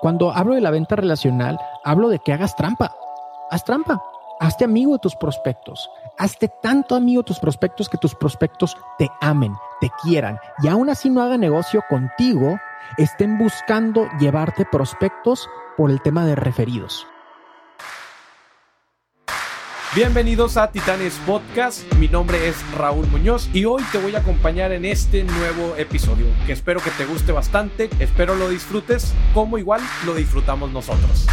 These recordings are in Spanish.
cuando hablo de la venta relacional, hablo de que hagas trampa. Haz trampa. Hazte amigo de tus prospectos. Hazte tanto amigo de tus prospectos que tus prospectos te amen, te quieran y aún así no haga negocio contigo, estén buscando llevarte prospectos por el tema de referidos. Bienvenidos a Titanes Podcast, mi nombre es Raúl Muñoz y hoy te voy a acompañar en este nuevo episodio que espero que te guste bastante, espero lo disfrutes como igual lo disfrutamos nosotros.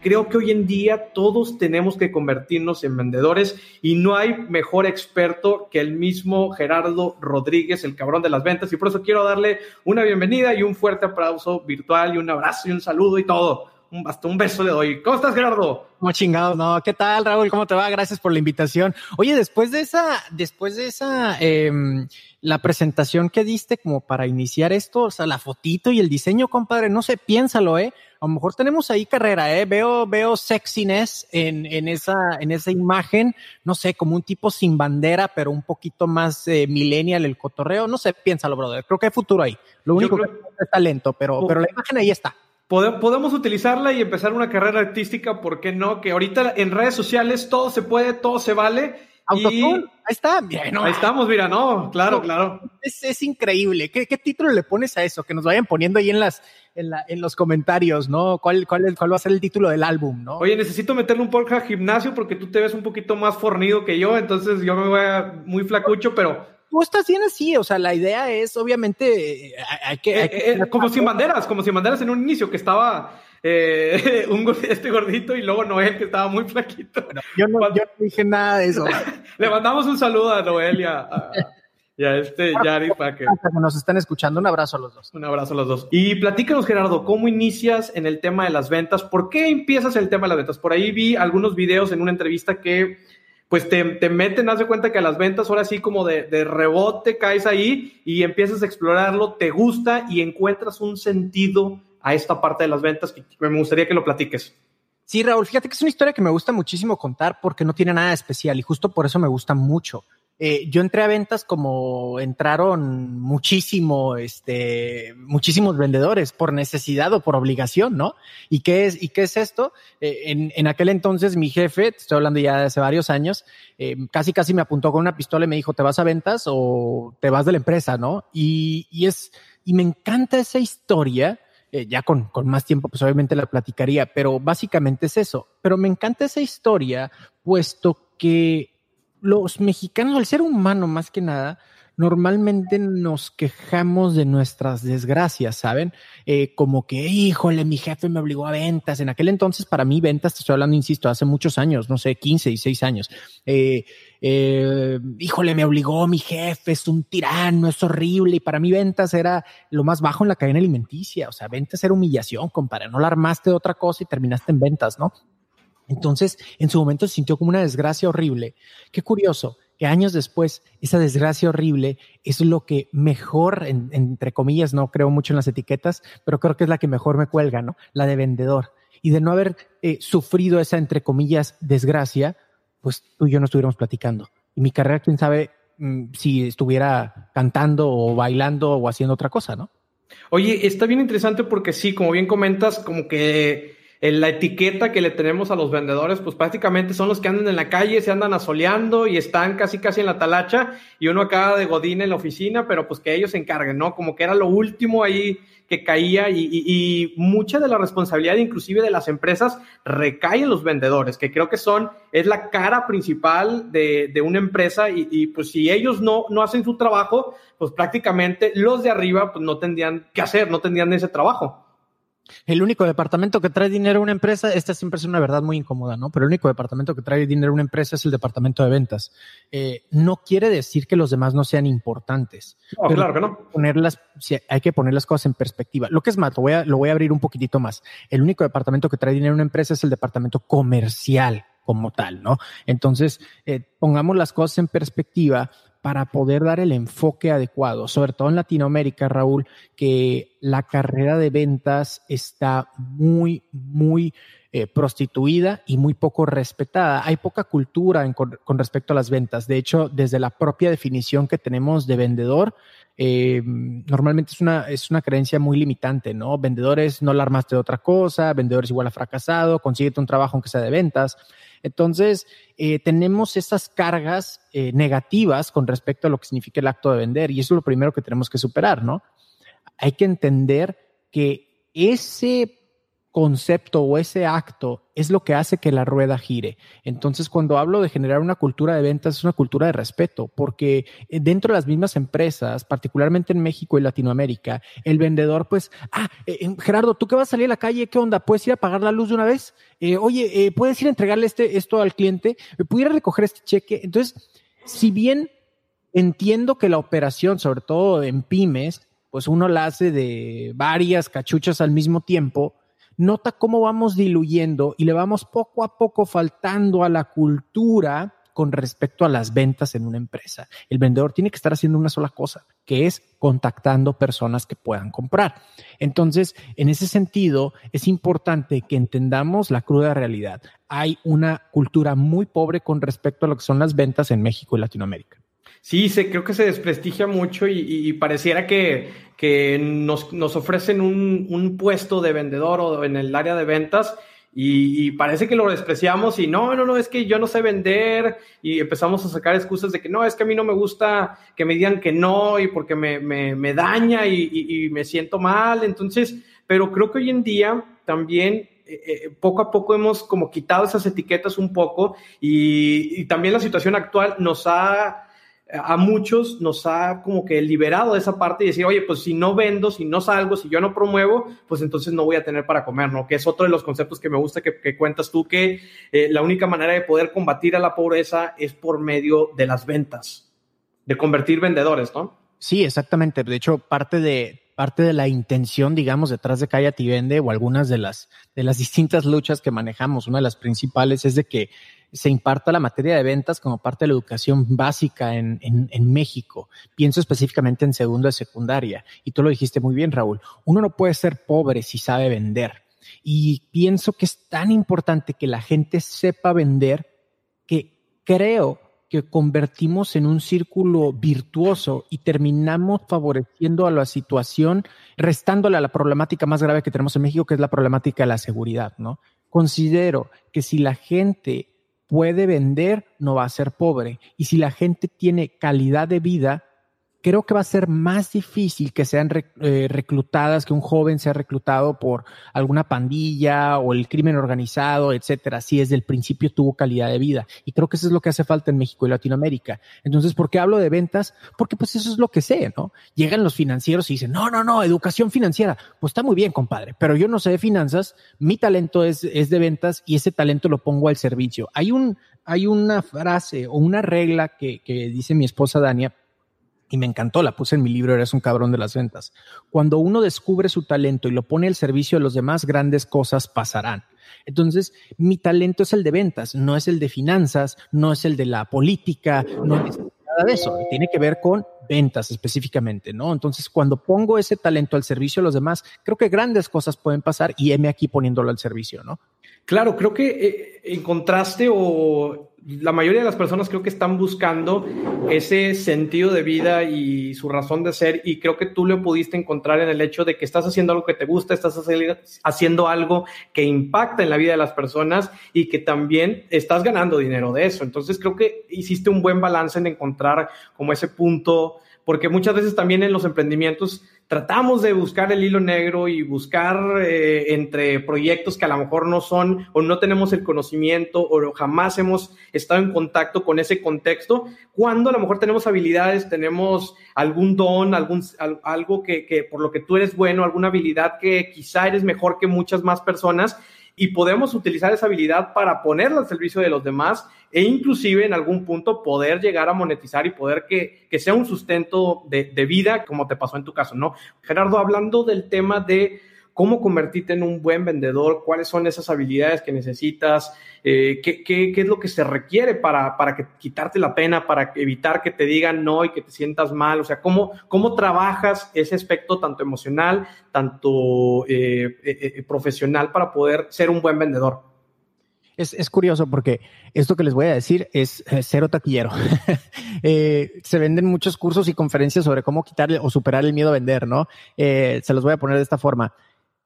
Creo que hoy en día todos tenemos que convertirnos en vendedores y no hay mejor experto que el mismo Gerardo Rodríguez, el cabrón de las ventas. Y por eso quiero darle una bienvenida y un fuerte aplauso virtual y un abrazo y un saludo y todo un, hasta un beso le doy. ¿Cómo estás, Gerardo? Como chingado, no. ¿Qué tal, Raúl? ¿Cómo te va? Gracias por la invitación. Oye, después de esa, después de esa, em, la presentación que diste como para iniciar esto, o sea, la fotito y el diseño, compadre, no sé, piénsalo, eh. A lo mejor tenemos ahí carrera, eh. Veo, veo sexiness en, en esa, en esa imagen, no sé, como un tipo sin bandera, pero un poquito más eh, millennial el cotorreo. No sé, piénsalo, brother. Creo que hay futuro ahí. Lo único que es talento, pero, pero la imagen ahí está podemos utilizarla y empezar una carrera artística, ¿por qué no? Que ahorita en redes sociales todo se puede, todo se vale. Y... Ahí está, bien, Ahí estamos, mira, no, claro, claro. Es, increíble. ¿Qué, título le pones a eso? Que nos vayan poniendo ahí en las, en, los comentarios, ¿no? ¿Cuál, cuál, ¿Cuál va a ser el título del álbum, no? Oye, necesito meterle un poco al gimnasio porque tú te ves un poquito más fornido que yo, entonces yo me voy a muy flacucho, pero tú estás bien así, o sea, la idea es obviamente eh, hay que... Eh, eh, como sin banderas, como sin banderas en un inicio que estaba un, este gordito y luego Noel que estaba muy flaquito. yo, no, dije nada de eso. Le mandamos un saludo a Noel y a, este Yari para que... nos están escuchando. Un abrazo a los dos. Un abrazo a los dos. Y platícanos, Gerardo, ¿cómo inicias en el tema de las ventas? ¿Por qué empiezas el tema de las ventas? Por ahí vi algunos videos en una entrevista que pues te, te, meten, haz de cuenta que a las ventas ahora sí como de, de, rebote caes ahí y empiezas a explorarlo, te gusta y encuentras un sentido a esta parte de las ventas que me gustaría que lo platiques. Sí, Raúl, fíjate que es una historia que me gusta muchísimo contar porque no tiene nada especial y justo por eso me gusta mucho. Eh, yo entré a ventas como entraron muchísimo, este, muchísimos vendedores por necesidad o por obligación, ¿no? ¿Y qué es, y qué es esto? Eh, en, en, aquel entonces mi jefe, te estoy hablando ya de hace varios años, eh, casi casi me apuntó con una pistola y me dijo, ¿te vas a ventas o te vas de la empresa, no? Y, y es, y me encanta esa historia. ya con, con más tiempo, pues obviamente la platicaría, pero básicamente es eso. Pero me encanta esa historia, puesto que los mexicanos, el ser humano más que nada, normalmente nos quejamos de nuestras desgracias, ¿saben? Eh, como que, híjole, mi jefe me obligó a ventas. En aquel entonces, para mí, ventas, te estoy hablando, insisto, hace muchos años, no sé, 15 y 6 años. Eh, eh, híjole, me obligó mi jefe, es un tirano, es horrible. Y para mí, ventas era lo más bajo en la cadena alimenticia. O sea, ventas era humillación, compadre. No la armaste de otra cosa y terminaste en ventas, ¿no? Entonces, en su momento se sintió como una desgracia horrible. Qué curioso que años después, esa desgracia horrible es lo que mejor, entre comillas, no creo mucho en las etiquetas, pero creo que es la que mejor me cuelga, ¿no? La de vendedor. Y de no haber eh, sufrido esa, entre comillas, desgracia, pues tú y yo no estuviéramos platicando. Y mi carrera, quién sabe mm, si estuviera cantando o bailando o haciendo otra cosa, ¿no? Oye, está bien interesante porque sí, como bien comentas, como que la etiqueta que le tenemos a los vendedores, pues prácticamente son los que andan en la calle, se andan asoleando y están casi casi en la talacha y uno acaba de godín en la oficina, pero pues que ellos se encarguen, ¿no? Como que era lo último ahí que caía y, mucha de la responsabilidad inclusive de las empresas recae en los vendedores, que creo que son, es la cara principal de, de una empresa y, y, pues si ellos no, no hacen su trabajo, pues prácticamente los de arriba pues no tendrían que hacer, no tendrían ese trabajo. El único departamento que trae dinero a una empresa, esta siempre es una verdad muy incómoda, ¿no? Pero el único departamento que trae dinero a una empresa es el departamento de ventas. Eh, no quiere decir que los demás no sean importantes. No, claro que no. Ponerlas, hay que poner las cosas en perspectiva. Lo que es más, lo voy, a, lo voy a abrir un poquitito más. El único departamento que trae dinero a una empresa es el departamento comercial como tal, ¿no? Entonces, eh, pongamos las cosas en perspectiva para poder dar el enfoque adecuado, sobre todo en Latinoamérica, Raúl, que la carrera de ventas está muy, muy eh, prostituida y muy poco respetada. Hay poca cultura con, respecto a las ventas. De hecho, desde la propia definición que tenemos de vendedor, Eh, normalmente es una, es una creencia muy limitante, ¿no? Vendedores no la armaste de otra cosa, vendedores igual a fracasado, consíguete un trabajo aunque sea de ventas. Entonces, eh, tenemos esas cargas negativas con respecto a lo que significa el acto de vender y eso es lo primero que tenemos que superar, ¿no? Hay que entender que ese concepto o ese acto es lo que hace que la rueda gire. Entonces, cuando hablo de generar una cultura de ventas, es una cultura de respeto, porque eh, dentro de las mismas empresas, particularmente en México y Latinoamérica, el vendedor, pues, ah, eh, eh, Gerardo, tú que vas a salir a la calle, ¿qué onda? ¿Puedes ir a pagar la luz de una vez? oye, ¿puedes ir a entregarle este, esto al cliente? ¿Pudiera recoger este cheque? Entonces, si bien entiendo que la operación, sobre todo en pymes, pues uno la hace de varias cachuchas al mismo tiempo, nota cómo vamos diluyendo y le vamos poco a poco faltando a la cultura con respecto a las ventas en una empresa. El vendedor tiene que estar haciendo una sola cosa, que es contactando personas que puedan comprar. Entonces, en ese sentido, es importante que entendamos la cruda realidad. Hay una cultura muy pobre con respecto a lo que son las ventas en México y Latinoamérica. Sí, se, creo que se desprestigia mucho y, pareciera que, que nos, nos, ofrecen un, un, puesto de vendedor o en el área de ventas y, parece que lo despreciamos y no, no, no, es que yo no sé vender y empezamos a sacar excusas de que no, es que a mí no me gusta que me digan que no y porque me, me, me daña y, me siento mal. Entonces, pero creo que hoy en día también eh, eh, poco a poco hemos como quitado esas etiquetas un poco y también la situación actual nos ha a muchos nos ha como que liberado de esa parte y decir, oye, pues si no vendo, si no salgo, si yo no promuevo, pues entonces no voy a tener para comer, ¿no? Que es otro de los conceptos que me gusta que, cuentas tú, que eh, la única manera de poder combatir a la pobreza es por medio de las ventas, de convertir vendedores, ¿no? Sí, exactamente. De hecho, parte de, parte de la intención, digamos, detrás de Cállate y Vende o algunas de las, de las distintas luchas que manejamos, una de las principales es de que se imparta la materia de ventas como parte de la educación básica en, en, México. Pienso específicamente en segundo de secundaria. Y tú lo dijiste muy bien, Raúl. Uno no puede ser pobre si sabe vender. Y pienso que es tan importante que la gente sepa vender que creo que convertimos en un círculo virtuoso y terminamos favoreciendo a la situación, restándole a la problemática más grave que tenemos en México, que es la problemática de la seguridad, ¿no? Considero que si la gente puede vender, no va a ser pobre. Y si la gente tiene calidad de vida, creo que va a ser más difícil que sean eh, reclutadas, que un joven sea reclutado por alguna pandilla o el crimen organizado, etcétera, si desde el principio tuvo calidad de vida. Y creo que eso es lo que hace falta en México y Latinoamérica. Entonces, ¿por qué hablo de ventas? Porque pues eso es lo que sé, ¿no? Llegan los financieros y dicen, no, no, no, educación financiera. Pues está muy bien, compadre, pero yo no sé de finanzas, mi talento es, es de ventas y ese talento lo pongo al servicio. Hay un, hay una frase o una regla que, que dice mi esposa Dania, y me encantó, la puse en mi libro, eres un cabrón de las ventas. Cuando uno descubre su talento y lo pone al servicio de los demás, grandes cosas pasarán. Entonces, mi talento es el de ventas, no es el de finanzas, no es el de la política, no es nada de eso. Tiene que ver con ventas específicamente, ¿no? Entonces, cuando pongo ese talento al servicio de los demás, creo que grandes cosas pueden pasar y heme aquí poniéndolo al servicio, ¿no? Claro, creo que eh, en contraste o la mayoría de las personas creo que están buscando ese sentido de vida y su razón de ser y creo que tú lo pudiste encontrar en el hecho de que estás haciendo algo que te gusta, estás haciendo algo que impacta en la vida de las personas y que también estás ganando dinero de eso. Entonces creo que hiciste un buen balance en encontrar como ese punto porque muchas veces también en los emprendimientos tratamos de buscar el hilo negro y buscar eh, entre proyectos que a lo mejor no son o no tenemos el conocimiento o jamás hemos estado en contacto con ese contexto, cuando a lo mejor tenemos habilidades, tenemos algún don, algún, algo que, que por lo que tú eres bueno, alguna habilidad que quizá eres mejor que muchas más personas y podemos utilizar esa habilidad para ponerla al servicio de los demás e inclusive en algún punto poder llegar a monetizar y poder que, que sea un sustento de, de vida como te pasó en tu caso, ¿no? Gerardo, hablando del tema de cómo convertirte en un buen vendedor, cuáles son esas habilidades que necesitas, eh, qué, qué, qué, es lo que se requiere para, para que, quitarte la pena, para evitar que te digan no y que te sientas mal, o sea, cómo, cómo trabajas ese aspecto tanto emocional, tanto eh, eh, profesional para poder ser un buen vendedor. Es, curioso porque esto que les voy a decir es cero taquillero. Se venden muchos cursos y conferencias sobre cómo quitarle o superar el miedo a vender, ¿no? Se los voy a poner de esta forma.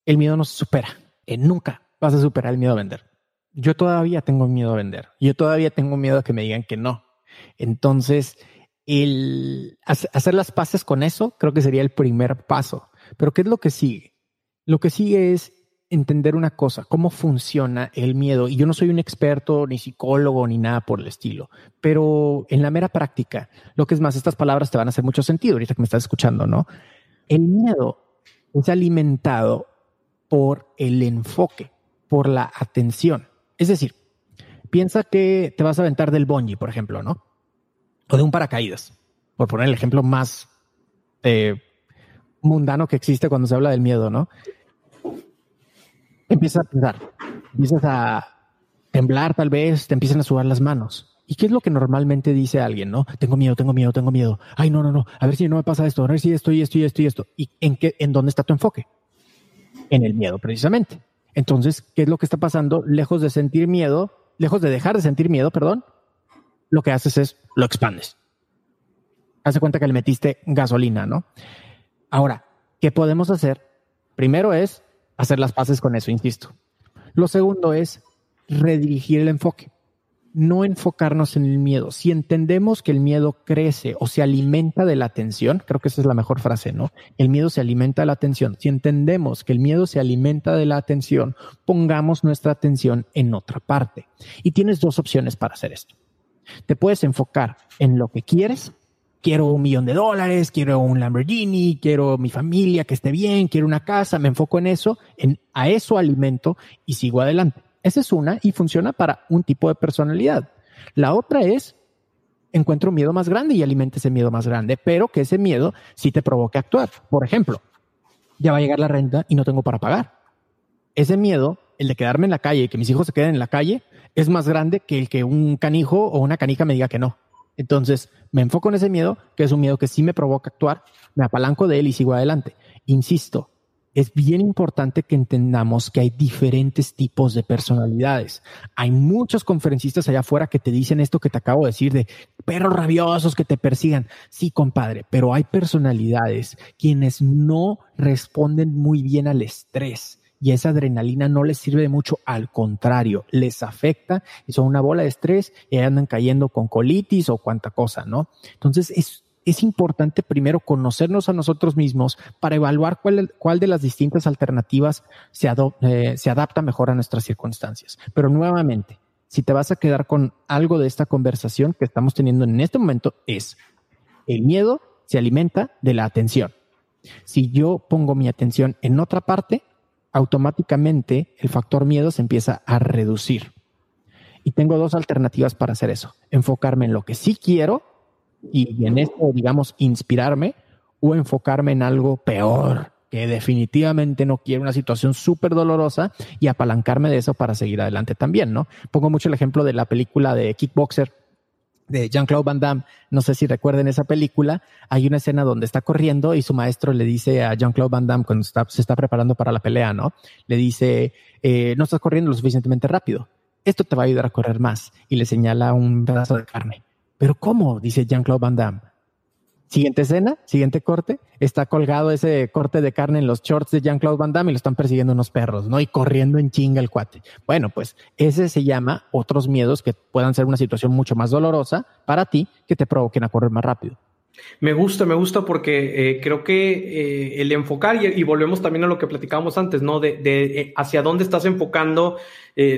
El miedo no se supera. nunca vas a superar el miedo a vender. Yo todavía tengo miedo a vender. Yo todavía tengo miedo a que me digan que no. Entonces, el hacer las paces con eso creo que sería el primer paso. Pero ¿qué es lo que sigue? Lo que sigue es entender una cosa, cómo funciona el miedo. Y yo no soy un experto, ni psicólogo, ni nada por el estilo, pero en la mera práctica, lo que es más, estas palabras te van a hacer mucho sentido ahorita que me estás escuchando, ¿no? El miedo es alimentado por el enfoque, por la atención. Es decir, piensa que te vas a aventar del bungee, por ejemplo, ¿no? O de un paracaídas, por poner el ejemplo más eh, mundano que existe cuando se habla del miedo, ¿no? empiezas a pensar, empiezas a temblar tal vez, te empiezan a sudar las manos. ¿Y qué es lo que normalmente dice alguien, no? Tengo miedo, tengo miedo, tengo miedo. Ay, no, no, no. A ver si no me pasa esto, a ver si esto y esto y esto y esto. ¿Y en qué, en dónde está tu enfoque? En el miedo, precisamente. Entonces, ¿qué es lo que está pasando? Lejos de sentir miedo, lejos de dejar de sentir miedo, perdón, lo que haces es lo expandes. Hace cuenta que le metiste gasolina, ¿no? Ahora, ¿qué podemos hacer? Primero es hacer las paces con eso, insisto. Lo segundo es redirigir el enfoque, no enfocarnos en el miedo. Si entendemos que el miedo crece o se alimenta de la atención, creo que esa es la mejor frase, ¿no? El miedo se alimenta de la atención. Si entendemos que el miedo se alimenta de la atención, pongamos nuestra atención en otra parte. Y tienes dos opciones para hacer esto. Te puedes enfocar en lo que quieres quiero un millón de dólares, quiero un Lamborghini, quiero mi familia que esté bien, quiero una casa, me enfoco en eso, en, a eso alimento y sigo adelante. Esa es una y funciona para un tipo de personalidad. La otra es, encuentro un miedo más grande y alimento ese miedo más grande, pero que ese miedo sí te provoque actuar. Por ejemplo, ya va a llegar la renta y no tengo para pagar. Ese miedo, el de quedarme en la calle y que mis hijos se queden en la calle, es más grande que el que un canijo o una canica me diga que no. Entonces, me enfoco en ese miedo, que es un miedo que sí me provoca actuar, me apalanco de él y sigo adelante. Insisto, es bien importante que entendamos que hay diferentes tipos de personalidades. Hay muchos conferencistas allá afuera que te dicen esto que te acabo de decir de perros rabiosos que te persigan. Sí, compadre, pero hay personalidades quienes no responden muy bien al estrés y esa adrenalina no les sirve de mucho, al contrario, les afecta y son una bola de estrés y andan cayendo con colitis o cuanta cosa, ¿no? Entonces es, es importante primero conocernos a nosotros mismos para evaluar cuál, de las distintas alternativas se, eh, se adapta mejor a nuestras circunstancias. Pero nuevamente, si te vas a quedar con algo de esta conversación que estamos teniendo en este momento, es el miedo se alimenta de la atención. Si yo pongo mi atención en otra parte, automáticamente el factor miedo se empieza a reducir. Y tengo dos alternativas para hacer eso. Enfocarme en lo que sí quiero y en esto, digamos, inspirarme o enfocarme en algo peor, que definitivamente no quiero, una situación súper dolorosa y apalancarme de eso para seguir adelante también, ¿no? Pongo mucho el ejemplo de la película de Kickboxer de Jean-Claude Van Damme, no sé si recuerden esa película, hay una escena donde está corriendo y su maestro le dice a Jean-Claude Van Damme cuando se está preparando para la pelea, ¿no? Le dice, eh, no estás corriendo lo suficientemente rápido, esto te va a ayudar a correr más y le señala un pedazo de carne. Pero ¿cómo? Dice Jean-Claude Van Damme. Siguiente escena, siguiente corte, está colgado ese corte de carne en los shorts de Jean-Claude Van Damme y lo están persiguiendo unos perros, ¿no? Y corriendo en chinga el cuate. Bueno, pues ese se llama otros miedos que puedan ser una situación mucho más dolorosa para ti que te provoquen a correr más rápido. Me gusta, me gusta porque eh, creo que eh, el enfocar, y, volvemos también a lo que platicábamos antes, ¿no? De, eh, hacia dónde estás enfocando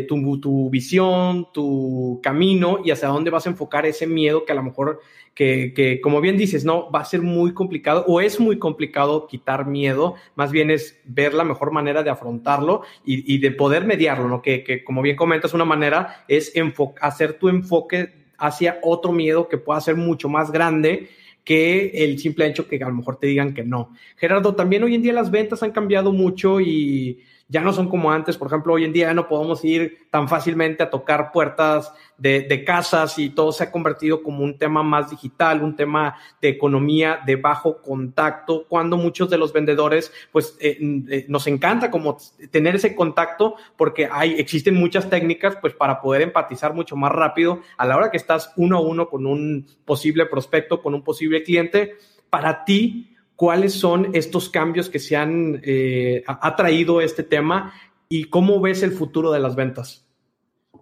tu, tu, visión, tu camino y hacia dónde vas a enfocar ese miedo que a lo mejor, que, que, como bien dices, ¿no? Va a ser muy complicado o es muy complicado quitar miedo, más bien es ver la mejor manera de afrontarlo y, de poder mediarlo, ¿no? Que, que, como bien comentas, una manera es hacer tu enfoque hacia otro miedo que pueda ser mucho más grande que el simple hecho que a lo mejor te digan que no. Gerardo, también hoy en día las ventas han cambiado mucho y ya no son como antes. Por ejemplo, hoy en día no podemos ir tan fácilmente a tocar puertas de, casas y todo se ha convertido como un tema más digital, un tema de economía de bajo contacto, cuando muchos de los vendedores, pues eh, eh, nos encanta como tener ese contacto porque hay, existen muchas técnicas pues para poder empatizar mucho más rápido a la hora que estás uno a uno con un posible prospecto, con un posible cliente. Para ti, ¿cuáles son estos cambios que se han eh, traído este tema y cómo ves el futuro de las ventas?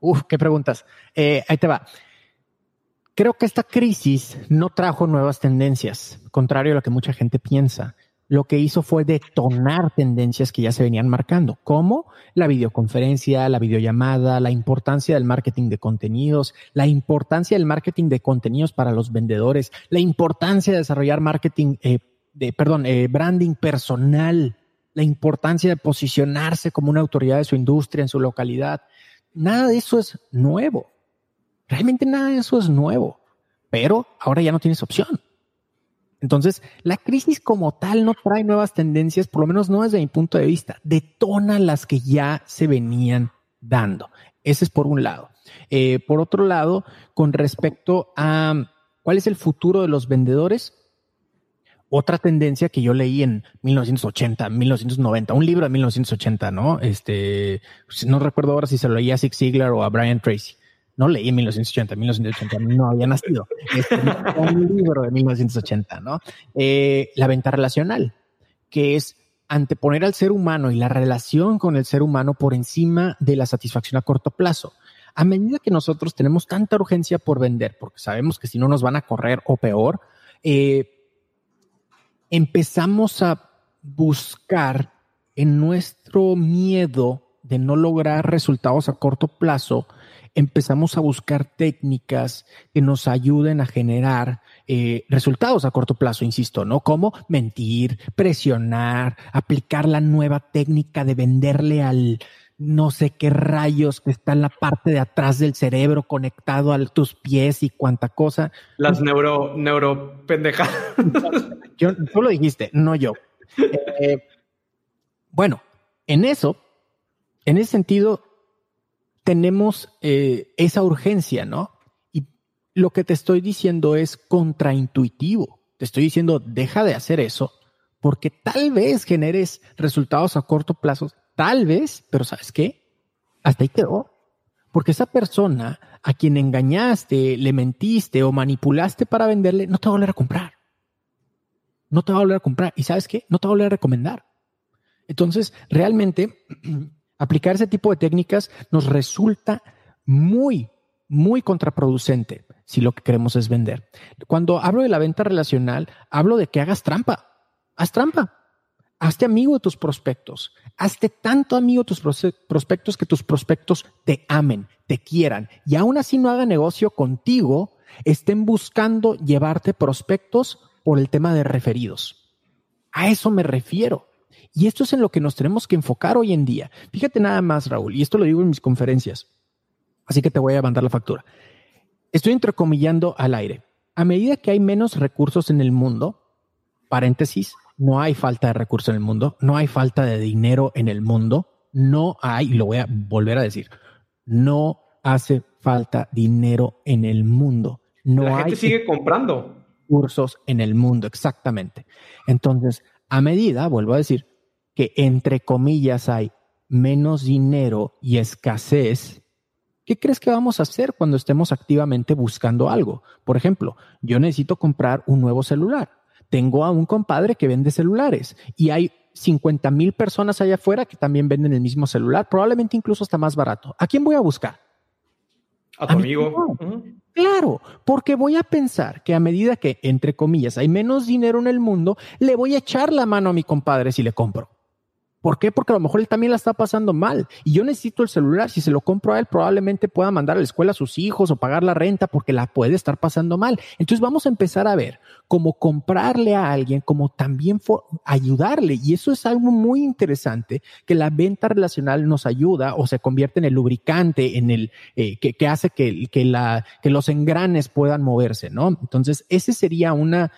Uf, qué preguntas. Eh, ahí te va. Creo que esta crisis no trajo nuevas tendencias, contrario a lo que mucha gente piensa. Lo que hizo fue detonar tendencias que ya se venían marcando, como la videoconferencia, la videollamada, la importancia del marketing de contenidos, la importancia del marketing de contenidos para los vendedores, la importancia de desarrollar marketing, eh, de, perdón, eh, branding personal, la importancia de posicionarse como una autoridad de su industria en su localidad nada de eso es nuevo. Realmente nada de eso es nuevo. Pero ahora ya no tienes opción. Entonces, la crisis como tal no trae nuevas tendencias, por lo menos no desde mi punto de vista. Detona las que ya se venían dando. Ese es por un lado. Eh, por otro lado, con respecto a cuál es el futuro de los vendedores, otra tendencia que yo leí en 1980, 1990, un libro de 1980, ¿no? Este, no recuerdo ahora si se lo leía a Zig Ziglar o a Brian Tracy. No leí en 1980, 1980 no había nacido. Este, un libro de 1980, ¿no? Eh, la venta relacional, que es anteponer al ser humano y la relación con el ser humano por encima de la satisfacción a corto plazo. A medida que nosotros tenemos tanta urgencia por vender, porque sabemos que si no nos van a correr o peor, eh, empezamos a buscar en nuestro miedo de no lograr resultados a corto plazo, empezamos a buscar técnicas que nos ayuden a generar eh, resultados a corto plazo, insisto, ¿no? Como mentir, presionar, aplicar la nueva técnica de venderle al no sé qué rayos que está en la parte de atrás del cerebro conectado a tus pies y cuánta cosa. Las neuro, neuro pendejadas. Yo, tú lo dijiste, no yo. Eh, bueno, en eso, en ese sentido, tenemos eh, esa urgencia, ¿no? Y lo que te estoy diciendo es contraintuitivo. Te estoy diciendo, deja de hacer eso, porque tal vez generes resultados a corto plazo Tal vez, pero ¿sabes qué? Hasta ahí quedó. Porque esa persona a quien engañaste, le mentiste o manipulaste para venderle, no te va a volver a comprar. No te va a volver a comprar. ¿Y sabes qué? No te va a volver a recomendar. Entonces, realmente, aplicar ese tipo de técnicas nos resulta muy, muy contraproducente si lo que queremos es vender. Cuando hablo de la venta relacional, hablo de que hagas trampa. Haz trampa. Hazte amigo de tus prospectos. Hazte tanto amigo de tus prospectos que tus prospectos te amen, te quieran y aún así no hagan negocio contigo, estén buscando llevarte prospectos por el tema de referidos. A eso me refiero. Y esto es en lo que nos tenemos que enfocar hoy en día. Fíjate nada más, Raúl, y esto lo digo en mis conferencias. Así que te voy a mandar la factura. Estoy entrecomillando al aire. A medida que hay menos recursos en el mundo, paréntesis, no hay falta de recursos en el mundo, no hay falta de dinero en el mundo, no hay, y lo voy a volver a decir, no hace falta dinero en el mundo. No La gente sigue comprando. Recursos en el mundo, exactamente. Entonces, a medida, vuelvo a decir, que entre comillas hay menos dinero y escasez, ¿qué crees que vamos a hacer cuando estemos activamente buscando algo? Por ejemplo, yo necesito comprar un nuevo celular tengo a un compadre que vende celulares y hay 50 mil personas allá afuera que también venden el mismo celular, probablemente incluso está más barato. ¿A quién voy a buscar? A tu amigo. Claro, porque voy a pensar que a medida que, entre comillas, hay menos dinero en el mundo, le voy a echar la mano a mi compadre si le compro. ¿Por qué? Porque a lo mejor él también la está pasando mal y yo necesito el celular. Si se lo compro a él, probablemente pueda mandar a la escuela a sus hijos o pagar la renta porque la puede estar pasando mal. Entonces vamos a empezar a ver cómo comprarle a alguien, como también ayudarle. Y eso es algo muy interesante que la venta relacional nos ayuda o se convierte en el lubricante, en el eh, que, hace que, que, los engranes puedan moverse, ¿no? Entonces, ese sería una,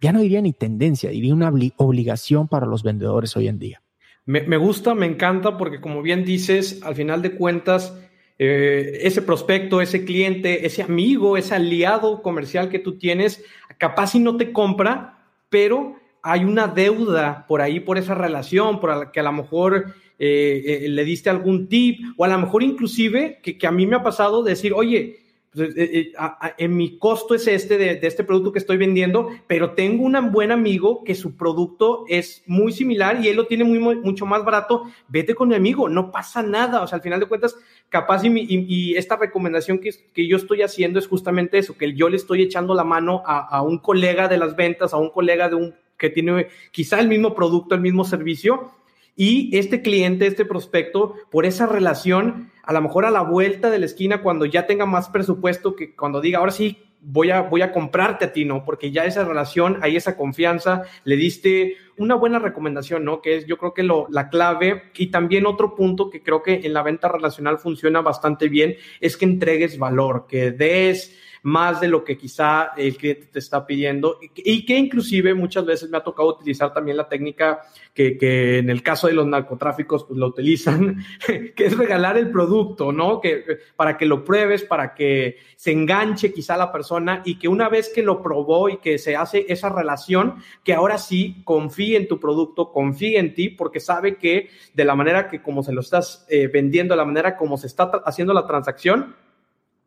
ya no diría ni tendencia, diría una obligación para los vendedores hoy en día. Me, gusta, me encanta, porque como bien dices, al final de cuentas, eh, ese prospecto, ese cliente, ese amigo, ese aliado comercial que tú tienes, capaz si no te compra, pero hay una deuda por ahí, por esa relación, por la que a lo mejor eh, eh, le diste algún tip, o a lo mejor inclusive que, que a mí me ha pasado decir, oye, en mi costo es este de, este producto que estoy vendiendo, pero tengo un buen amigo que su producto es muy similar y él lo tiene muy, mucho más barato, vete con mi amigo, no pasa nada, o sea, al final de cuentas, capaz y, y, esta recomendación que, que, yo estoy haciendo es justamente eso, que yo le estoy echando la mano a, a un colega de las ventas, a un colega de un que tiene quizá el mismo producto, el mismo servicio, y este cliente, este prospecto, por esa relación, a lo mejor a la vuelta de la esquina, cuando ya tenga más presupuesto, que cuando diga, ahora sí, voy a, voy a comprarte a ti, ¿no? Porque ya esa relación, hay esa confianza, le diste una buena recomendación, ¿no? Que es yo creo que lo, la clave y también otro punto que creo que en la venta relacional funciona bastante bien es que entregues valor, que des más de lo que quizá el cliente te está pidiendo y que inclusive muchas veces me ha tocado utilizar también la técnica que, que en el caso de los narcotráficos pues lo utilizan, que es regalar el producto, ¿no? Que, para que lo pruebes, para que se enganche quizá la persona y que una vez que lo probó y que se hace esa relación, que ahora sí confíe en tu producto, confíe en ti, porque sabe que de la manera que como se lo estás eh, vendiendo, de la manera como se está haciendo la transacción,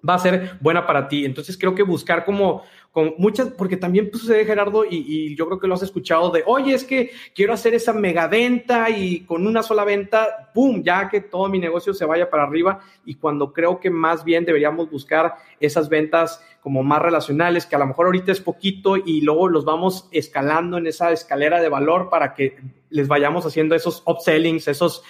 va a ser buena para ti. Entonces creo que buscar como con muchas, porque también pues, sucede Gerardo y, yo creo que lo has escuchado de, oye, es que quiero hacer esa mega venta y con una sola venta, ¡pum!, ya que todo mi negocio se vaya para arriba y cuando creo que más bien deberíamos buscar esas ventas como más relacionales, que a lo mejor ahorita es poquito y luego los vamos escalando en esa escalera de valor para que les vayamos haciendo esos upsellings, esos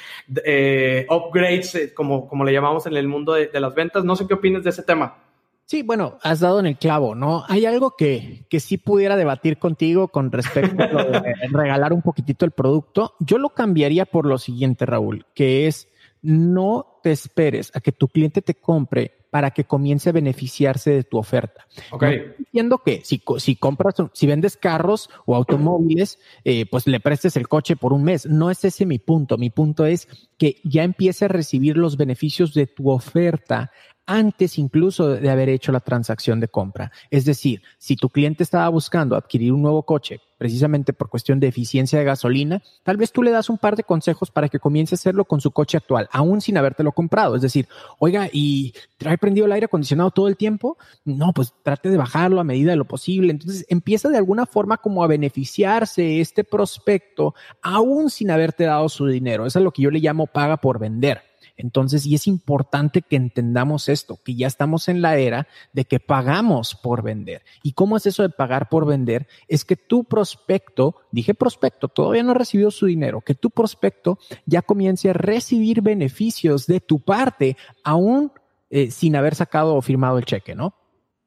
eh, upgrades, eh, como, como le llamamos en el mundo de las ventas. No sé qué opinas de ese tema. Sí, bueno, has dado en el clavo, ¿no? Hay algo que, que sí pudiera debatir contigo con respecto a regalar un poquitito el producto. Yo lo cambiaría por lo siguiente, Raúl, que es no te esperes a que tu cliente te compre para que comience a beneficiarse de tu oferta. Ok. entiendo que si, si compras, si vendes carros o automóviles, eh, pues le prestes el coche por un mes. No es ese mi punto. Mi punto es que ya empiece a recibir los beneficios de tu oferta antes incluso de haber hecho la transacción de compra. Es decir, si tu cliente estaba buscando adquirir un nuevo coche precisamente por cuestión de eficiencia de gasolina, tal vez tú le das un par de consejos para que comience a hacerlo con su coche actual, aún sin habértelo comprado. Es decir, oiga, ¿y trae prendido el aire acondicionado todo el tiempo? No, pues trate de bajarlo a medida de lo posible. Entonces empieza de alguna forma como a beneficiarse este prospecto, aún sin haberte dado su dinero. Eso es lo que yo le llamo paga por vender. Entonces, y es importante que entendamos esto, que ya estamos en la era de que pagamos por vender. ¿Y cómo es eso de pagar por vender? Es que tu prospecto, dije prospecto, todavía no ha recibido su dinero, que tu prospecto ya comience a recibir beneficios de tu parte, aún eh, sin haber sacado o firmado el cheque, ¿no?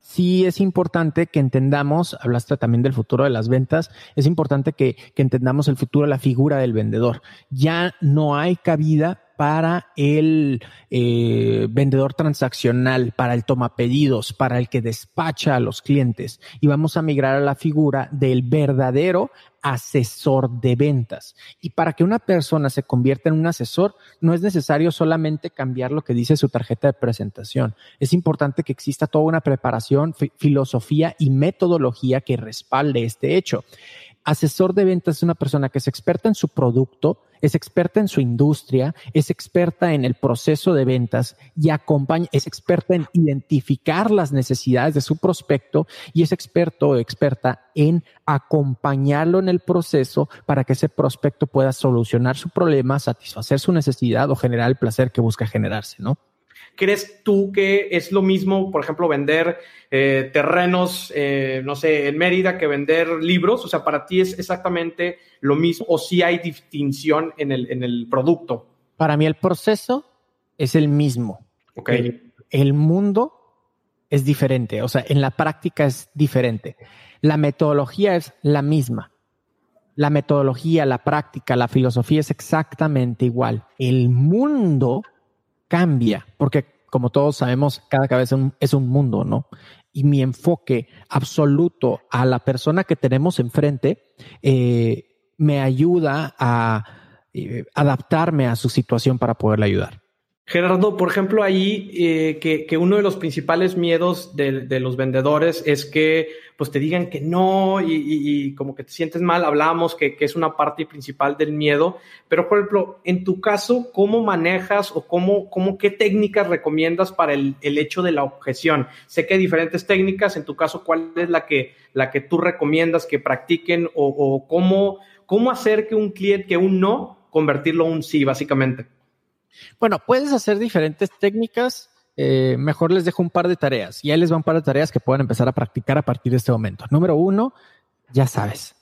Sí es importante que entendamos, hablaste también del futuro de las ventas, es importante que, entendamos el futuro de la figura del vendedor. Ya no hay cabida para el eh, vendedor transaccional, para el toma pedidos, para el que despacha a los clientes. Y vamos a migrar a la figura del verdadero asesor de ventas. Y para que una persona se convierta en un asesor, no es necesario solamente cambiar lo que dice su tarjeta de presentación. Es importante que exista toda una preparación, filosofía y metodología que respalde este hecho. Asesor de ventas es una persona que es experta en su producto, es experta en su industria, es experta en el proceso de ventas y acompaña, es experta en identificar las necesidades de su prospecto y es experto o experta en acompañarlo en el proceso para que ese prospecto pueda solucionar su problema, satisfacer su necesidad o generar el placer que busca generarse, ¿no? ¿Crees tú que es lo mismo, por ejemplo, vender eh, terrenos, eh, no sé, en Mérida que vender libros? O sea, para ti es exactamente lo mismo o si hay distinción en el, en el producto. Para mí el proceso es el mismo. Ok. el mundo es diferente, o sea, en la práctica es diferente. La metodología es la misma. La metodología, la práctica, la filosofía es exactamente igual. El mundo cambia, porque como todos sabemos, cada cabeza es un mundo, ¿no? Y mi enfoque absoluto a la persona que tenemos enfrente eh, me ayuda a eh, adaptarme a su situación para poderle ayudar. Gerardo, por ejemplo, ahí eh, que, uno de los principales miedos de, los vendedores es que pues te digan que no y, como que te sientes mal, hablamos que, es una parte principal del miedo, pero por ejemplo, en tu caso, ¿cómo manejas o cómo, cómo qué técnicas recomiendas para el, hecho de la objeción? Sé que hay diferentes técnicas, en tu caso, ¿cuál es la que, la que tú recomiendas que practiquen o, o cómo, cómo hacer que un cliente, que un no, convertirlo en un sí, básicamente? Bueno, puedes hacer diferentes técnicas. Eh, mejor les dejo un par de tareas y ahí les va un par de tareas que puedan empezar a practicar a partir de este momento. Número uno, ya sabes,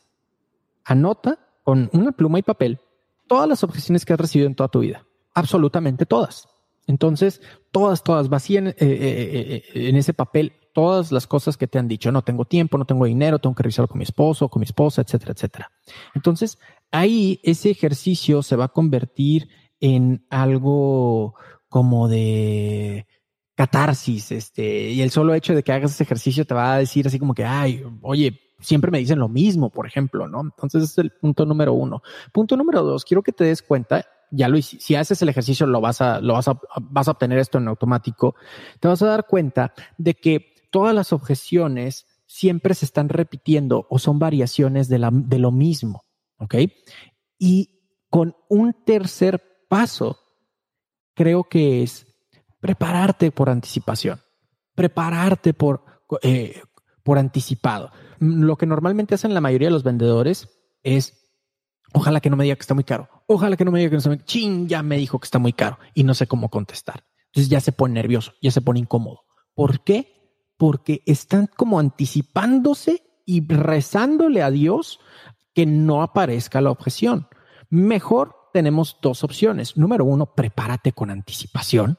anota con una pluma y papel todas las objeciones que has recibido en toda tu vida. Absolutamente todas. Entonces, todas, todas, vacían eh, eh, en ese papel todas las cosas que te han dicho. No tengo tiempo, no tengo dinero, tengo que revisarlo con mi esposo, con mi esposa, etcétera, etcétera. Entonces, ahí ese ejercicio se va a convertir en algo como de catarsis, este, y el solo hecho de que hagas ese ejercicio te va a decir así como que, ay, oye, siempre me dicen lo mismo, por ejemplo, ¿no? Entonces es el punto número uno. Punto número dos, quiero que te des cuenta, ya lo si haces el ejercicio lo vas a, lo vas a, vas a obtener esto en automático, te vas a dar cuenta de que todas las objeciones siempre se están repitiendo o son variaciones de, la, de lo mismo, ¿ok? Y con un tercer paso creo que es prepararte por anticipación, prepararte por, eh, por anticipado. Lo que normalmente hacen la mayoría de los vendedores es, ojalá que no me diga que está muy caro, ojalá que no me diga que no está muy caro, ching, ya me dijo que está muy caro y no sé cómo contestar. Entonces ya se pone nervioso, ya se pone incómodo. ¿Por qué? Porque están como anticipándose y rezándole a Dios que no aparezca la objeción. Mejor tenemos dos opciones. Número uno, prepárate con anticipación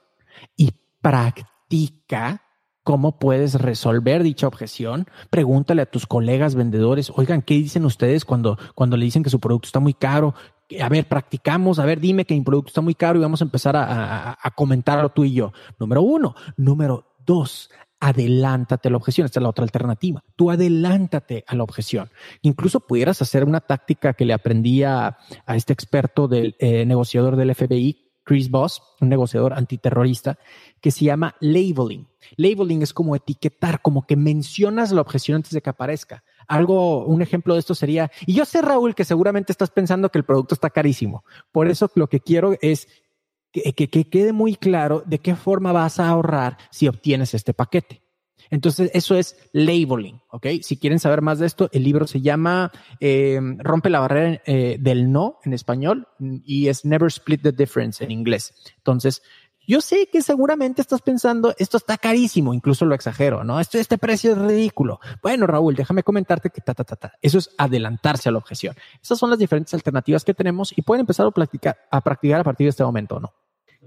y practica cómo puedes resolver dicha objeción. Pregúntale a tus colegas vendedores, oigan, ¿qué dicen ustedes cuando, cuando le dicen que su producto está muy caro? A ver, practicamos, a ver, dime que mi producto está muy caro y vamos a empezar a, a comentarlo tú y yo. Número uno. Número dos, adelántate a la objeción. Esta es la otra alternativa. Tú adelántate a la objeción. Incluso pudieras hacer una táctica que le aprendí a, este experto del eh, negociador del FBI, Chris Voss, un negociador antiterrorista, que se llama labeling. Labeling es como etiquetar, como que mencionas la objeción antes de que aparezca. Algo, un ejemplo de esto sería, y yo sé, Raúl, que seguramente estás pensando que el producto está carísimo. Por eso lo que quiero es que, quede muy claro de qué forma vas a ahorrar si obtienes este paquete. Entonces, eso es labeling, ¿ok? Si quieren saber más de esto, el libro se llama eh, Rompe la barrera eh, del no en español y es Never Split the Difference en inglés. Entonces, yo sé que seguramente estás pensando, esto está carísimo, incluso lo exagero, ¿no? Esto, este precio es ridículo. Bueno, Raúl, déjame comentarte que ta, ta, ta, ta. Eso es adelantarse a la objeción. Esas son las diferentes alternativas que tenemos y pueden empezar a a, practicar a partir de este momento, ¿no?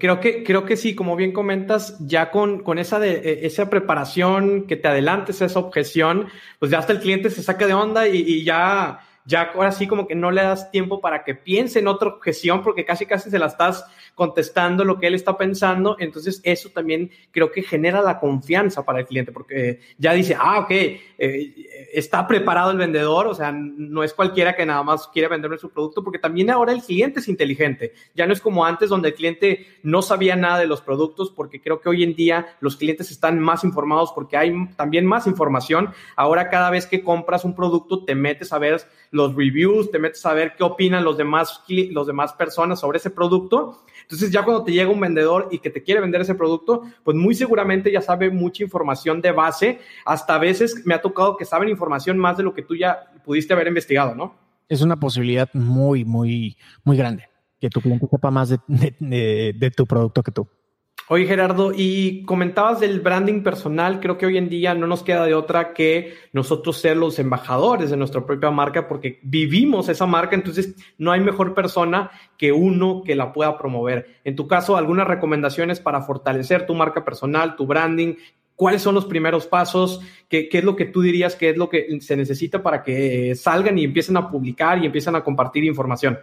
Creo que, creo que sí, como bien comentas, ya con, con esa, de, e, esa preparación, que te adelantes esa objeción, pues ya hasta el cliente se saca de onda y, y ya, ya ahora sí como que no le das tiempo para que piense en otra objeción porque casi casi se la estás contestando lo que él está pensando. Entonces eso también creo que genera la confianza para el cliente porque ya dice, ah, ok, eh, está preparado el vendedor, o sea, no es cualquiera que nada más quiere venderme su producto porque también ahora el cliente es inteligente. Ya no es como antes donde el cliente no sabía nada de los productos porque creo que hoy en día los clientes están más informados porque hay también más información. Ahora cada vez que compras un producto te metes a ver los reviews, te metes a ver qué opinan los demás, los demás personas sobre ese producto. Entonces ya cuando te llega un vendedor y que te quiere vender ese producto, pues muy seguramente ya sabe mucha información de base. Hasta a veces me ha tocado que saben información más de lo que tú ya pudiste haber investigado, ¿no? Es una posibilidad muy, muy, muy grande que tu cliente sepa más de tu producto que tú. Oye, Gerardo, y comentabas del branding personal. Creo que hoy en día no nos queda de otra que nosotros ser los embajadores de nuestra propia marca porque vivimos esa marca. Entonces, no hay mejor persona que uno que la pueda promover. En tu caso, algunas recomendaciones para fortalecer tu marca personal, tu branding. ¿Cuáles son los primeros pasos? ¿Qué, ¿Qué, es lo que tú dirías que es lo que se necesita para que salgan y empiecen a publicar y empiecen a compartir información?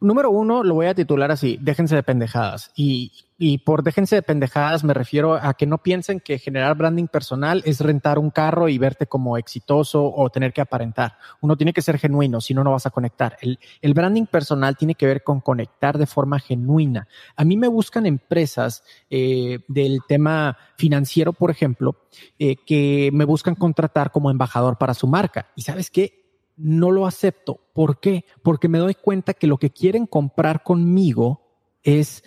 Número uno, lo voy a titular así, déjense de pendejadas. Y, y por déjense de pendejadas me refiero a que no piensen que generar branding personal es rentar un carro y verte como exitoso o tener que aparentar. Uno tiene que ser genuino, si no, no vas a conectar. El, branding personal tiene que ver con conectar de forma genuina. A mí me buscan empresas eh, del tema financiero, por ejemplo, eh, que me buscan contratar como embajador para su marca. Y sabes qué? No lo acepto. ¿Por qué? Porque me doy cuenta que lo que quieren comprar conmigo es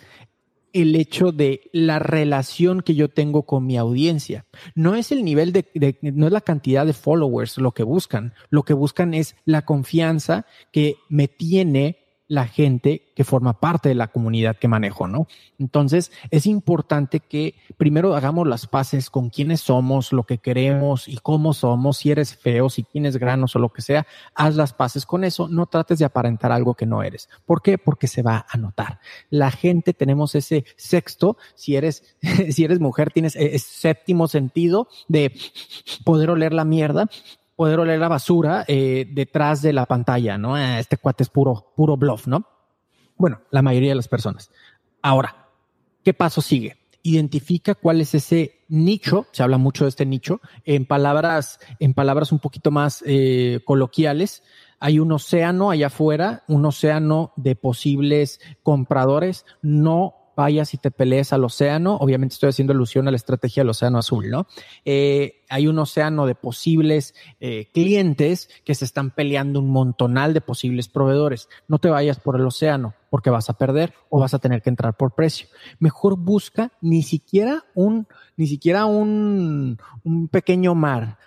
el hecho de la relación que yo tengo con mi audiencia. No es el nivel de, no es la cantidad de followers lo que buscan. Lo que buscan es la confianza que me tiene la gente que forma parte de la comunidad que manejo, ¿no? Entonces, es importante que primero hagamos las paces con quiénes somos, lo que queremos y cómo somos, si eres feo, si tienes granos o lo que sea, haz las paces con eso, no trates de aparentar algo que no eres. ¿Por qué? Porque se va a notar. La gente tenemos ese sexto, si eres, si eres mujer, tienes ese séptimo sentido de poder oler la mierda poder oler la basura eh, detrás de la pantalla, ¿no? Ah, este cuate es puro, puro bluff, ¿no? Bueno, la mayoría de las personas. Ahora, ¿qué paso sigue? Identifica cuál es ese nicho, se habla mucho de este nicho, en palabras, en palabras un poquito más eh, coloquiales, hay un océano allá afuera, un océano de posibles compradores, no vayas y te pelees al océano. Obviamente estoy haciendo alusión a la estrategia del océano azul, ¿no? Eh, hay un océano de posibles eh, clientes que se están peleando un montonal de posibles proveedores. No te vayas por el océano porque vas a perder o vas a tener que entrar por precio. Mejor busca ni siquiera un, ni siquiera un, un pequeño mar,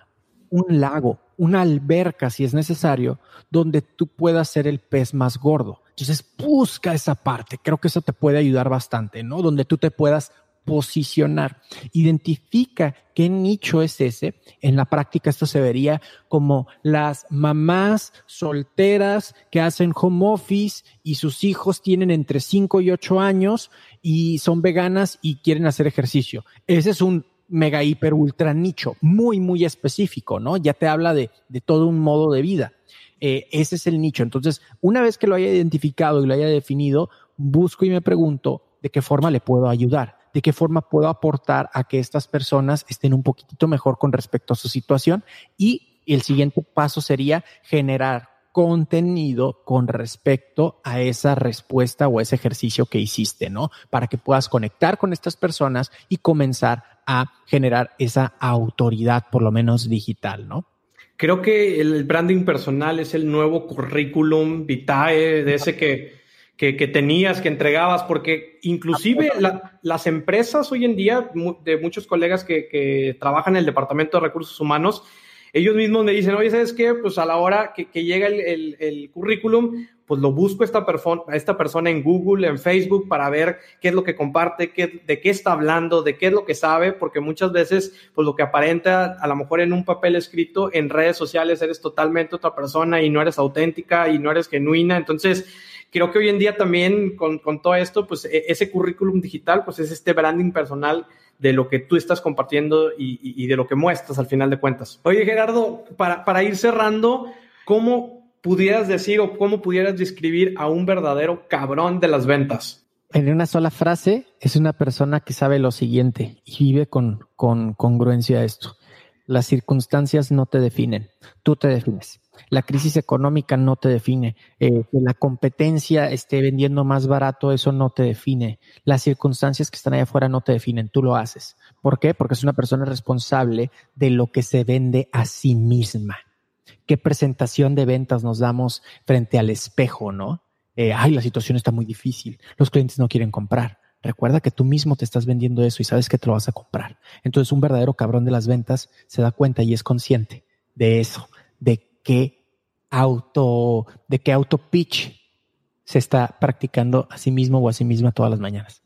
un lago, una alberca si es necesario, donde tú puedas ser el pez más gordo. Entonces busca esa parte. Creo que eso te puede ayudar bastante, ¿no? Donde tú te puedas posicionar. Identifica qué nicho es ese. En la práctica esto se vería como las mamás solteras que hacen home office y sus hijos tienen entre 5 y 8 años y son veganas y quieren hacer ejercicio. Ese es un mega hiper ultra nicho, muy, muy específico, ¿no? Ya te habla de, de todo un modo de vida. Eh, ese es el nicho. Entonces, una vez que lo haya identificado y lo haya definido, busco y me pregunto de qué forma le puedo ayudar, de qué forma puedo aportar a que estas personas estén un poquitito mejor con respecto a su situación y el siguiente paso sería generar contenido con respecto a esa respuesta o ese ejercicio que hiciste, ¿no? Para que puedas conectar con estas personas y comenzar a generar esa autoridad, por lo menos digital, ¿no? Creo que el branding personal es el nuevo currículum vitae de ese que, que, tenías, que entregabas, porque inclusive las empresas hoy en día, de muchos colegas que, que, trabajan en el Departamento de Recursos Humanos, ellos mismos me dicen, oye, ¿sabes qué? Pues a la hora que, que llega el, el, el, currículum, pues lo busco esta persona en Google, en Facebook, para ver qué es lo que comparte, qué, de qué está hablando, de qué es lo que sabe, porque muchas veces, pues lo que aparenta a lo mejor en un papel escrito, en redes sociales eres totalmente otra persona y no eres auténtica y no eres genuina. Entonces, creo que hoy en día también con, con todo esto, pues e, ese currículum digital, pues es este branding personal de lo que tú estás compartiendo y, y, de lo que muestras al final de cuentas. Oye, Gerardo, para, para ir cerrando, ¿cómo pudieras decir o cómo pudieras describir a un verdadero cabrón de las ventas? En una sola frase, es una persona que sabe lo siguiente y vive con, con congruencia a esto. Las circunstancias no te definen, tú te defines. La crisis económica no te define. Eh, que la competencia esté vendiendo más barato, eso no te define. Las circunstancias que están allá afuera no te definen, tú lo haces. ¿Por qué? Porque es una persona responsable de lo que se vende a sí misma qué presentación de ventas nos damos frente al espejo, ¿no? Eh, ay, la situación está muy difícil, los clientes no quieren comprar. Recuerda que tú mismo te estás vendiendo eso y sabes que te lo vas a comprar. Entonces un verdadero cabrón de las ventas se da cuenta y es consciente de eso, de qué auto, de qué auto pitch se está practicando a sí mismo o a sí misma todas las mañanas.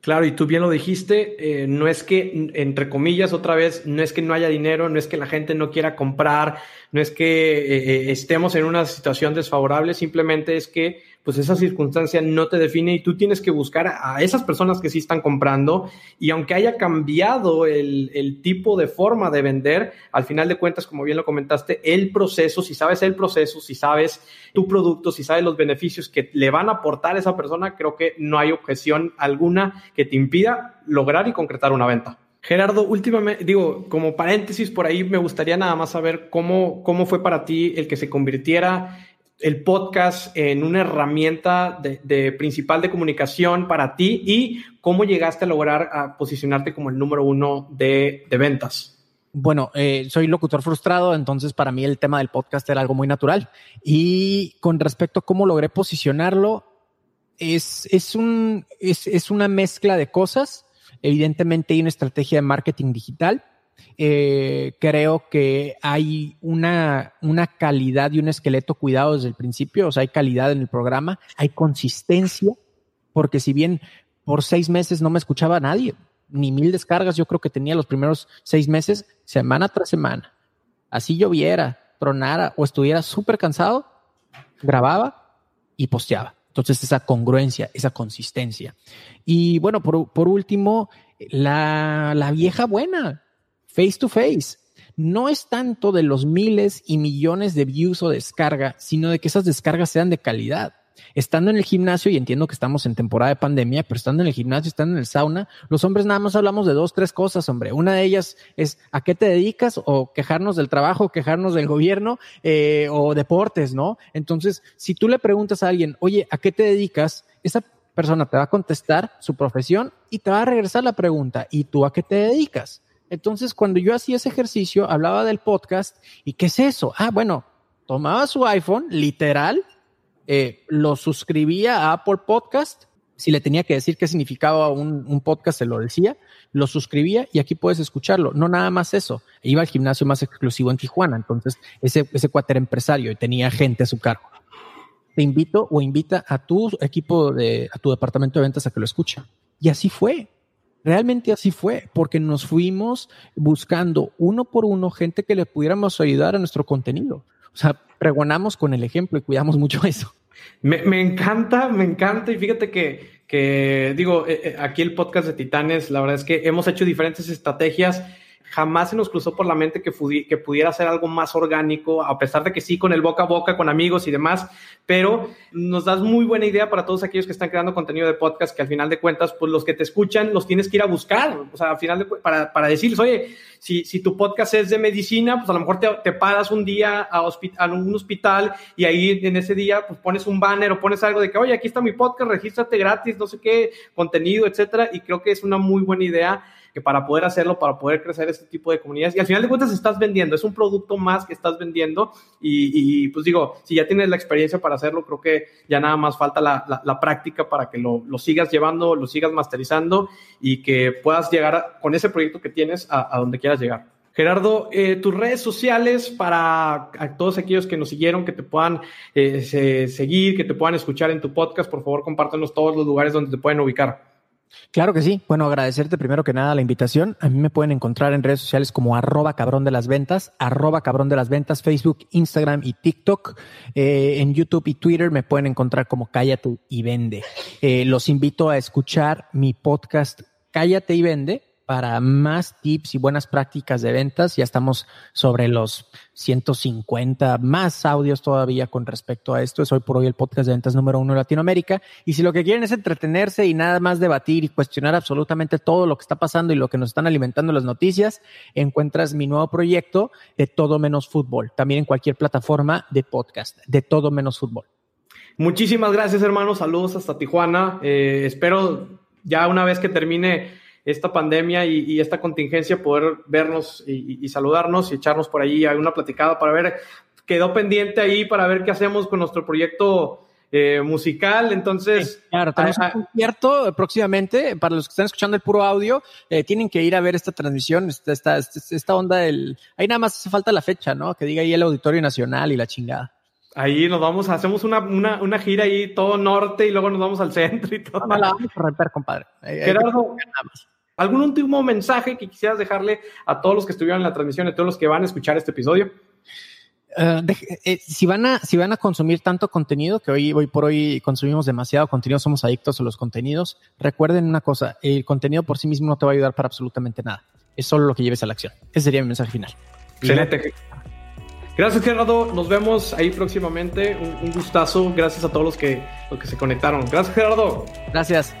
Claro, y tú bien lo dijiste, eh, no es que, entre comillas, otra vez, no es que no haya dinero, no es que la gente no quiera comprar, no es que eh, eh, estemos en una situación desfavorable, simplemente es que pues esa circunstancia no te define y tú tienes que buscar a esas personas que sí están comprando y aunque haya cambiado el, el tipo de forma de vender, al final de cuentas, como bien lo comentaste, el proceso, si sabes el proceso, si sabes tu producto, si sabes los beneficios que le van a aportar a esa persona, creo que no hay objeción alguna que te impida lograr y concretar una venta. Gerardo, últimamente, digo, como paréntesis por ahí, me gustaría nada más saber cómo, cómo fue para ti el que se convirtiera el podcast en una herramienta de, principal de comunicación para ti y cómo llegaste a lograr a posicionarte como el número uno de, ventas. Bueno, eh, soy locutor frustrado, entonces para mí el tema del podcast era algo muy natural. Y con respecto a cómo logré posicionarlo, es, es, un, es, es una mezcla de cosas. Evidentemente hay una estrategia de marketing digital, eh, creo que hay una, una calidad y un esqueleto cuidado desde el principio, o sea, hay calidad en el programa, hay consistencia, porque si bien por seis meses no me escuchaba nadie, ni mil descargas, yo creo que tenía los primeros seis meses, semana tras semana. Así lloviera, tronara o estuviera súper cansado, grababa y posteaba. Entonces, esa congruencia, esa consistencia. Y bueno, por, por último, la, la vieja buena, face to face. No es tanto de los miles y millones de views o descarga, sino de que esas descargas sean de calidad. Estando en el gimnasio, y entiendo que estamos en temporada de pandemia, pero estando en el gimnasio, estando en el sauna, los hombres nada más hablamos de dos, tres cosas, hombre. Una de ellas es a qué te dedicas o quejarnos del trabajo, quejarnos del gobierno eh, o deportes, ¿no? Entonces, si tú le preguntas a alguien, oye, ¿a qué te dedicas? Esa persona te va a contestar su profesión y te va a regresar la pregunta, ¿y tú a qué te dedicas? Entonces, cuando yo hacía ese ejercicio, hablaba del podcast y ¿qué es eso? Ah, bueno, tomaba su iPhone, literal, eh, lo suscribía a Apple Podcast. Si le tenía que decir qué significaba un, podcast, se lo decía, lo suscribía y aquí puedes escucharlo. No nada más eso. Iba al gimnasio más exclusivo en Tijuana. Entonces, ese, ese cuate era empresario y tenía gente a su cargo. Te invito o invita a tu equipo de, a tu departamento de ventas a que lo escuche. Y así fue. Realmente así fue, porque nos fuimos buscando uno por uno gente que le pudiéramos ayudar a nuestro contenido. O sea, pregonamos con el ejemplo y cuidamos mucho eso. Me, encanta, me encanta. Y fíjate que, que digo, eh, eh, aquí el podcast de Titanes, la verdad es que hemos hecho diferentes estrategias jamás se nos cruzó por la mente que, pudiera ser algo más orgánico, a pesar de que sí, con el boca a boca, con amigos y demás, pero nos das muy buena idea para todos aquellos que están creando contenido de podcast, que al final de cuentas, pues los que te escuchan los tienes que ir a buscar, o sea, al final de, para, para decirles, oye, si, si tu podcast es de medicina, pues a lo mejor te, te paras un día a, a, un hospital y ahí en ese día pues pones un banner o pones algo de que, oye, aquí está mi podcast, regístrate gratis, no sé qué, contenido, etcétera, y creo que es una muy buena idea que para poder hacerlo, para poder crecer este tipo de comunidades. Y al final de cuentas estás vendiendo, es un producto más que estás vendiendo y, pues digo, si ya tienes la experiencia para hacerlo, creo que ya nada más falta la, la, práctica para que lo, lo, sigas llevando, lo sigas masterizando y que puedas llegar con ese proyecto que tienes a, donde quieras llegar. Gerardo, eh, tus redes sociales para todos aquellos que nos siguieron, que te puedan eh, seguir, que te puedan escuchar en tu podcast, por favor, compártenos todos los lugares donde te pueden ubicar. Claro que sí. Bueno, agradecerte primero que nada la invitación. A mí me pueden encontrar en redes sociales como arroba cabrón de las ventas, arroba cabrón de las ventas, Facebook, Instagram y TikTok. Eh, en YouTube y Twitter me pueden encontrar como Cállate y Vende. Eh, los invito a escuchar mi podcast Cállate y Vende para más tips y buenas prácticas de ventas. Ya estamos sobre los 150 más audios todavía con respecto a esto. Es hoy por hoy el podcast de ventas número uno de Latinoamérica. Y si lo que quieren es entretenerse y nada más debatir y cuestionar absolutamente todo lo que está pasando y lo que nos están alimentando las noticias, encuentras mi nuevo proyecto de todo menos fútbol. También en cualquier plataforma de podcast, de todo menos fútbol. Muchísimas gracias, hermano. Saludos hasta Tijuana. Eh, espero ya una vez que termine esta pandemia y, esta contingencia, poder vernos y, saludarnos y echarnos por ahí alguna platicada para ver, quedó pendiente ahí para ver qué hacemos con nuestro proyecto eh, musical. Entonces, claro, tenemos un concierto próximamente. Para los que están escuchando el puro audio, eh, tienen que ir a ver esta transmisión, esta, esta, esta onda del. Ahí nada más hace falta la fecha, ¿no? Que diga ahí el Auditorio Nacional y la chingada. Ahí nos vamos, hacemos una, una, una, gira ahí todo norte y luego nos vamos al centro y todo. No, la vamos a romper, compadre. Gerardo, ¿algún último mensaje que quisieras dejarle a todos los que estuvieron en la transmisión, a todos los que van a escuchar este episodio? Uh, eh, si van a si van a consumir tanto contenido que hoy hoy por hoy consumimos demasiado contenido somos adictos a los contenidos recuerden una cosa el contenido por sí mismo no te va a ayudar para absolutamente nada es solo lo que lleves a la acción ese sería mi mensaje final excelente gracias Gerardo. Nos vemos ahí próximamente. Un, gustazo. Gracias a todos los que los que se conectaron. Gracias Gerardo. Gracias